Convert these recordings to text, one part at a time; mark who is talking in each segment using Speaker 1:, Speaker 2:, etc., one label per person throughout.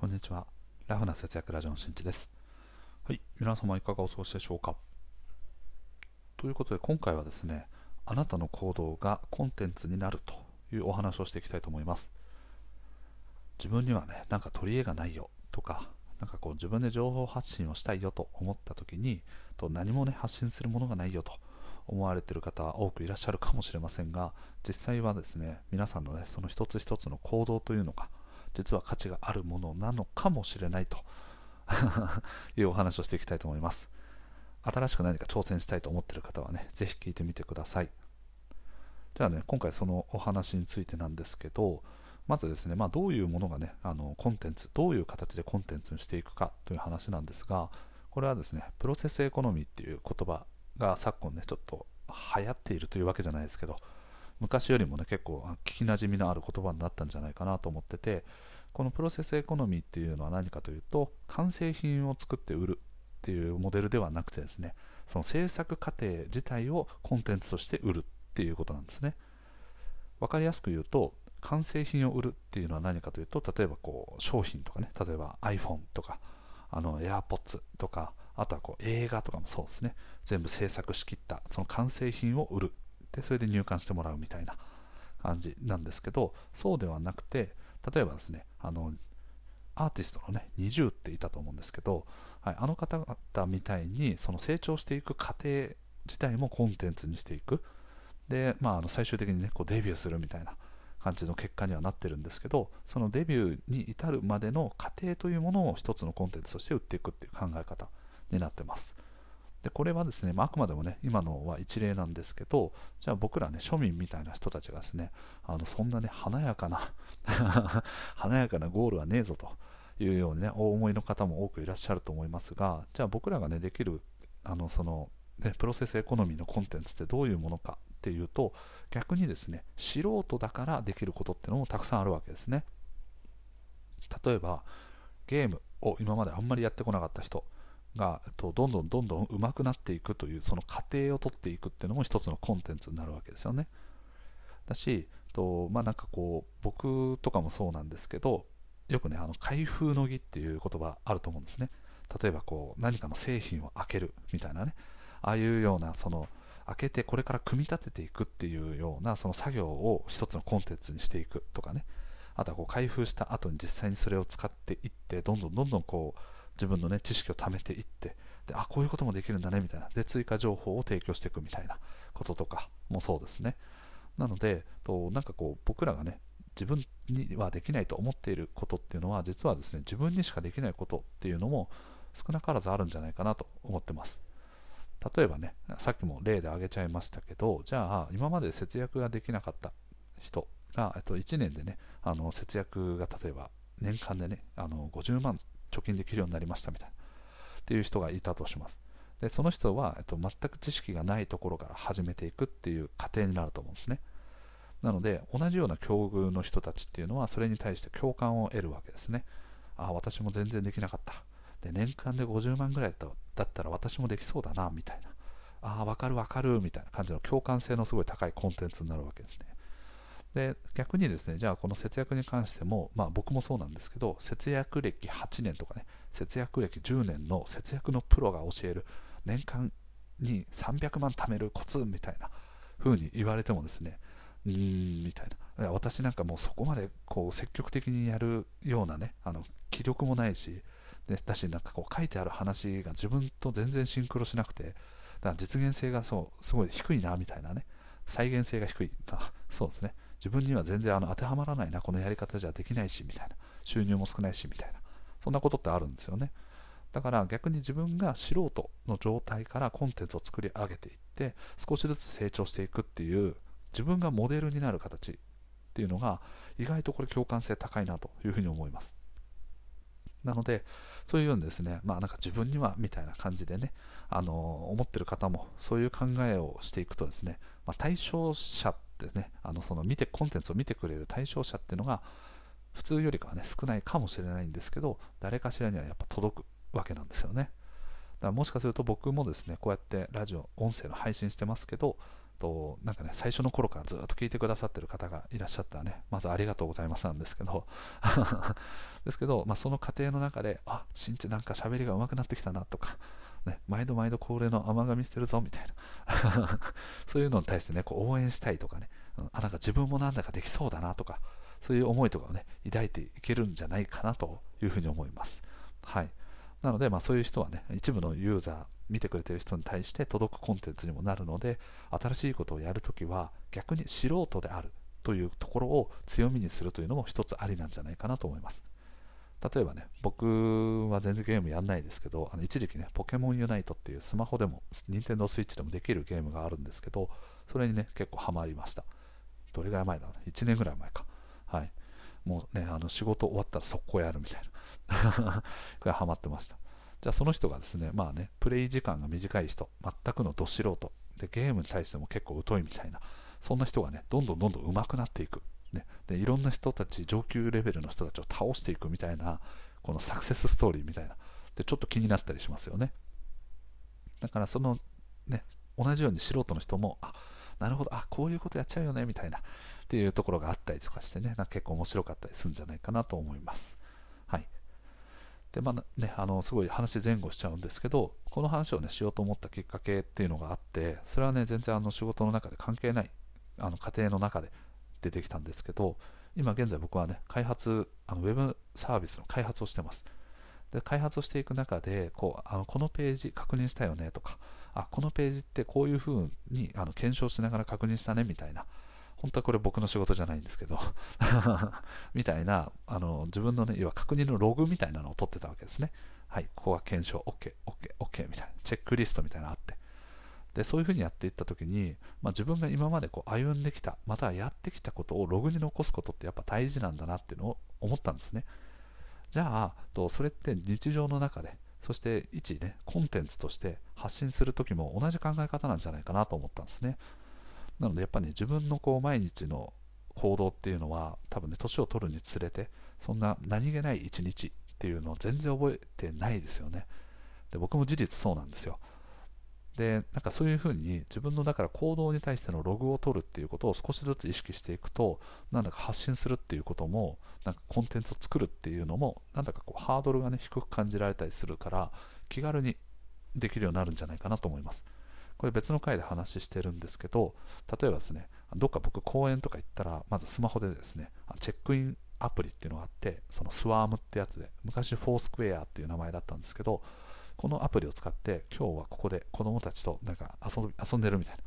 Speaker 1: こんにちは。ラフな節約ラジオのしんちです。はい、皆様いかがお過ごしでしょうか。ということで今回はですね、あなたの行動がコンテンツになるというお話をしていきたいと思います。自分にはね、なんか取り柄がないよとか、なんかこう自分で情報発信をしたいよと思った時に、と何もね、発信するものがないよと思われている方多くいらっしゃるかもしれませんが、実際はですね、皆さんのね、その一つ一つの行動というのが、実は価値があるものなのかもしれないと。いうお話をしていきたいと思います。新しく何か挑戦したいと思っている方はねぜひ聞いてみてください。じゃあね今回そのお話についてなんですけどまずですね、まあ、どういうものがねあのコンテンツどういう形でコンテンツにしていくかという話なんですがこれはですねプロセスエコノミーっていう言葉が昨今ねちょっと流行っているというわけじゃないですけど昔よりもね結構聞きなじみのある言葉になったんじゃないかなと思っててこのプロセスエコノミーっていうのは何かというと完成品を作って売るっていうモデルではなくてですねその制作過程自体をコンテンツとして売るっていうことなんですね。分かりやすく言うと完成品を売るっていうのは何かというと例えばこう商品とかね例えば iPhone とかあの AirPods とかあとはこう映画とかもそうですね。全部制作しきったその完成品を売るでそれで入館してもらうみたいな感じなんですけどそうではなくて例えばですねあのアーティストのね20っていたと思うんですけど、はい、あの方々みたいにその成長していく過程自体もコンテンツにしていくで、まあ、あの最終的にねこうデビューするみたいな感じの結果にはなってるんですけどそのデビューに至るまでの過程というものを一つのコンテンツとして売っていくっていう考え方になってます。でこれはですね、まあ、あくまでもね今のは一例なんですけどじゃあ僕らね庶民みたいな人たちがですねあのそんなね華やかな 華やかなゴールはねえぞというようにねお思いの方も多くいらっしゃると思いますがじゃあ僕らがねできるあのそのね、プロセスエコノミーのコンテンツってどういうものかっていうと逆にですね素人だからできることってのもたくさんあるわけですね。例えばゲームを今まであんまりやってこなかった人が、と、どんどんどんどん上手くなっていくというその過程を取っていくっていうのも一つのコンテンツになるわけですよね。だしとまあなんかこう僕とかもそうなんですけどよくねあの開封の儀っていう言葉あると思うんですね。例えばこう何かの製品を開けるみたいなね。ああいうようなその開けてこれから組み立てていくっていうようなその作業を一つのコンテンツにしていくとかね。あとはこう開封した後に実際にそれを使っていってどんどんどんどんこう自分のね知識を貯めていってであこういうこともできるんだねみたいな。で追加情報を提供していくみたいなこととかもそうですね。なのでとなんかこう僕らがね自分にはできないと思っていることっていうのは実はですね自分にしかできないことっていうのも少なからずあるんじゃないかなと思ってます。例えばねさっきも例で挙げちゃいましたけどじゃあ今まで節約ができなかった人が、えっと、1年でねあの節約が例えば年間でねあの50万貯金できるようになりましたみたいな。っていう人がいたとします。でその人は、えっと、全く知識がないところから始めていくっていう過程になると思うんですね。なので同じような境遇の人たちっていうのはそれに対して共感を得るわけですね。ああ私も全然できなかった。で年間で50万ぐらいだったら私もできそうだなみたいな。ああ分かる分かるみたいな感じの共感性のすごい高いコンテンツになるわけですね。で逆にですねじゃあこの節約に関しても、まあ、僕もそうなんですけど節約歴8年とかね節約歴10年の節約のプロが教える年間に300万貯めるコツみたいな風に言われてもですねうーんみたいな。いや私なんかもうそこまでこう積極的にやるようなねあの気力もないしでだしなんかこう書いてある話が自分と全然シンクロしなくてだから実現性がそうすごい低いなみたいなね。再現性が低い。そうですね。自分には全然あの当てはまらないなこのやり方じゃできないしみたいな。収入も少ないしみたいな。そんなことってあるんですよね。だから逆に自分が素人の状態からコンテンツを作り上げていって少しずつ成長していくっていう自分がモデルになる形っていうのが意外とこれ共感性高いなというふうに思います。なので、そういうようにですね、まあなんか自分にはみたいな感じでね、あの思ってる方もそういう考えをしていくとですね、まあ、対象者ってねあのその見てコンテンツを見てくれる対象者っていうのが普通よりかはね少ないかもしれないんですけど誰かしらにはやっぱ届くわけなんですよね。だからもしかすると僕もですねこうやってラジオ音声の配信してますけどとなんかね最初の頃からずっと聞いてくださってる方がいらっしゃったらねまずありがとうございますなんですけど。ですけど、まあ、その過程の中であしんちなんか喋りが上手くなってきたなとか、ね、毎度毎度恒例の甘噛みしてるぞみたいな。そういうのに対してねこう応援したいとかね、うん、あなんか自分もなんだかできそうだなとかそういう思いとかをね抱いていけるんじゃないかなというふうに思います。はい。なので、まあ、そういう人はね一部のユーザー見てくれてる人に対して届くコンテンツにもなるので新しいことをやるときは逆に素人であるというところを強みにするというのも一つありなんじゃないかなと思います。例えばね僕は全然ゲームやんないですけどあの一時期ねポケモンユナイトっていうスマホでも任天堂スイッチでもできるゲームがあるんですけどそれにね結構ハマりました。どれぐらい前だろう1年ぐらい前か。はい。もうねあの仕事終わったら速攻やるみたいな。これハマってました。じゃあその人がですね、まあね、プレイ時間が短い人、全くのど素人、でゲームに対しても結構疎いみたいな、そんな人がね、どんどんどんどん上手くなっていく。ね、でいろんな人たち、上級レベルの人たちを倒していくみたいな、このサクセスストーリーみたいな、でちょっと気になったりしますよね。だからその、ね、同じように素人の人も、あなるほど、あこういうことやっちゃうよねみたいなっていうところがあったりとかしてね、なんか結構面白かったりするんじゃないかなと思います。はい。でまあね、あのすごい話前後しちゃうんですけどこの話をねしようと思ったきっかけっていうのがあってそれはね全然あの仕事の中で関係ないあの家庭の中で出てきたんですけど今現在僕はね開発あのウェブサービスの開発をしてます。で開発をしていく中でこうあのこのページ確認したよねとかあこのページってこういうふうにあの検証しながら確認したねみたいな。本当はこれ僕の仕事じゃないんですけど みたいなあの自分のね要は確認のログみたいなのを取ってたわけですね。はいここは検証 OKOKOK、OK OK、みたいなチェックリストみたいなのあって。でそういうふうにやっていった時に、まあ、自分が今までこう歩んできたまたはやってきたことをログに残すことってやっぱ大事なんだなっていうのを思ったんですね。じゃあとそれって日常の中でそして一ねコンテンツとして発信する時も同じ考え方なんじゃないかなと思ったんですね。なのでやっぱり、ね、自分のこう毎日の行動っていうのは多分ね年を取るにつれてそんな何気ない一日っていうのを全然覚えてないですよね。で僕も事実そうなんですよ。でなんかそういうふうに自分のだから行動に対してのログを取るっていうことを少しずつ意識していくとなんだか発信するっていうこともなんかコンテンツを作るっていうのもなんだかこうハードルがね低く感じられたりするから気軽にできるようになるんじゃないかなと思います。これ別の回で話してるんですけど、例えばですね、どっか僕公園とか行ったら、まずスマホでですね、チェックインアプリっていうのがあって、そのスワームってやつで、昔フォースクエアっていう名前だったんですけど、このアプリを使って、今日はここで子供たちとなんか遊遊んでるみたいな。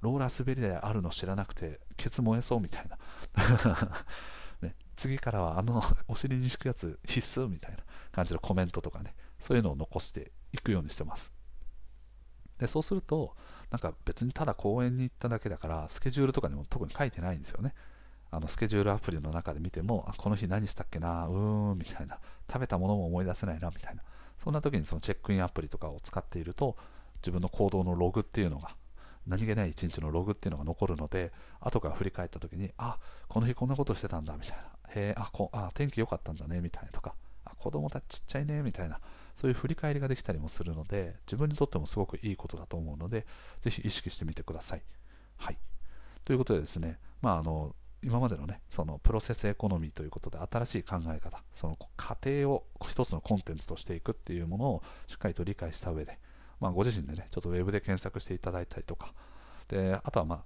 Speaker 1: ローラー滑り台あるの知らなくて、ケツ燃えそうみたいな。ね、次からはあのお尻に敷くやつ必須みたいな感じのコメントとかね、そういうのを残していくようにしてます。でそうするとなんか別にただ公園に行っただけだからスケジュールとかにも特に書いてないんですよねあのスケジュールアプリの中で見てもあこの日何したっけなうーんみたいな食べたものも思い出せないなみたいなそんな時にそのチェックインアプリとかを使っていると自分の行動のログっていうのが何気ない一日のログっていうのが残るので後から振り返った時にあこの日こんなことしてたんだみたいなへえあこあ天気良かったんだねみたいなとかあ子供たちちっちゃいねみたいなそういう振り返りができたりもするので、自分にとってもすごくいいことだと思うので、ぜひ意識してみてください。はい。ということでですね、まあ、あの、今までのね、そのプロセスエコノミーということで新しい考え方、その過程を一つのコンテンツとしていくっていうものをしっかりと理解した上で、まあ、ご自身でね、ちょっとウェブで検索していただいたりとか、で、あとはまあ、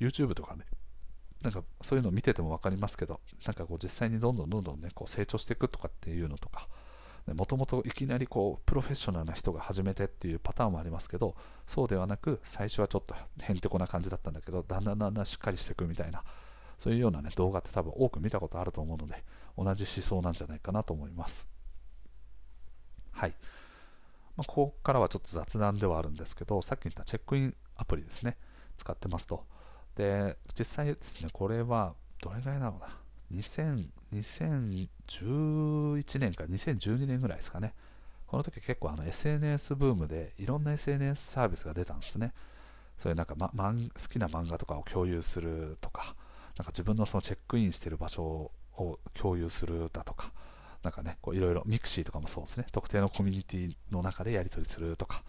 Speaker 1: YouTube とかね、なんかそういうのを見てても分かりますけど、なんかこう実際にどんどんどんどんね、こう成長していくとかっていうのとか、もともといきなりこうプロフェッショナルな人が始めてっていうパターンもありますけどそうではなく最初はちょっとへんてこな感じだったんだけどだんだんだんだんしっかりしていくみたいなそういうような、ね、動画って多分多く見たことあると思うので同じ思想なんじゃないかなと思います。はい、まあ、ここからはちょっと雑談ではあるんですけどさっき言ったチェックインアプリですね。使ってますと。で実際ですねこれはどれぐらいだろうな。2011年か2012年ぐらいですかね。この時結構あの SNS ブームでいろんな SNS サービスが出たんですね。そういうなんか、ま、好きな漫画とかを共有するとか、なんか自分のそのチェックインしてる場所を共有するだとか、なんかね、いろいろミクシーとかもそうですね、特定のコミュニティの中でやり取りするとか、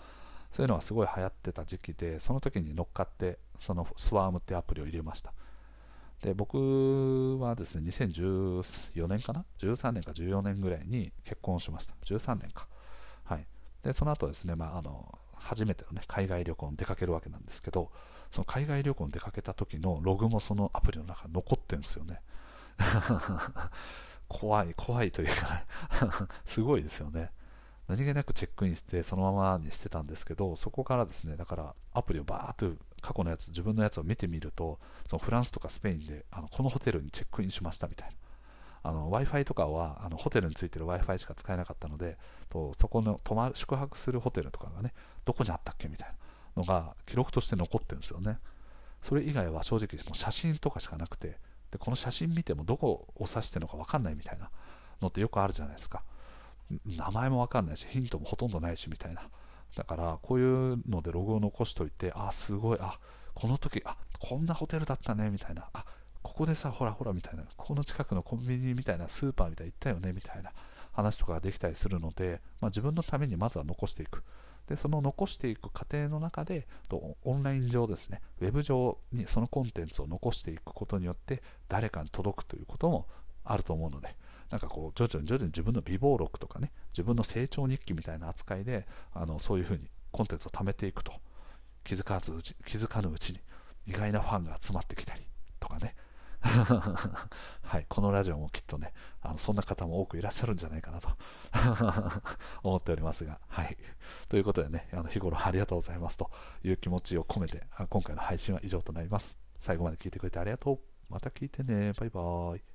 Speaker 1: そういうのがすごい流行ってた時期でその時に乗っかってそのスワームってアプリを入れました。で僕はですね2014年かな？13年か14年ぐらいに結婚しました。13年か。はい。でその後ですね、まあ、あの初めての、ね、海外旅行に出かけるわけなんですけどその海外旅行に出かけた時のログもそのアプリの中に残ってるんですよね。怖い怖いというか すごいですよね。何気なくチェックインしてそのままにしてたんですけどそこからですねだからアプリをバーッと過去のやつ自分のやつを見てみるとそのフランスとかスペインであのこのホテルにチェックインしましたみたいな。W i f i とかはあのホテルについてる w i f i しか使えなかったのでとそこの泊まる宿泊するホテルとかがねどこにあったっけ？みたいなのが記録として残ってるんですよね。それ以外は正直もう写真とかしかなくてでこの写真見てもどこを指してるのか分かんないみたいなのってよくあるじゃないですか。名前も分かんないしヒントもほとんどないしみたいな。だからこういうのでログを残しといてあすごいあこの時あこんなホテルだったねみたいな。あここでさほらほらみたいなここの近くのコンビニみたいなスーパーみたいな行ったよねみたいな話とかができたりするので、まあ、自分のためにまずは残していく。でその残していく過程の中でオンライン上ですねウェブ上にそのコンテンツを残していくことによって誰かに届くということもあると思うのでなんかこう徐々に徐々に自分の美貌録とかね自分の成長日記みたいな扱いであのそういうふうにコンテンツを貯めていくと。気づかず気づかぬうちに意外なファンが集まってきたりとかね。はい、このラジオもきっとね、あのそんな方も多くいらっしゃるんじゃないかなと 思っておりますが、はい。ということでね、あの日頃ありがとうございますという気持ちを込めて、今回の配信は以上となります。最後まで聞いてくれてありがとう。また聞いてね。バイバーイ。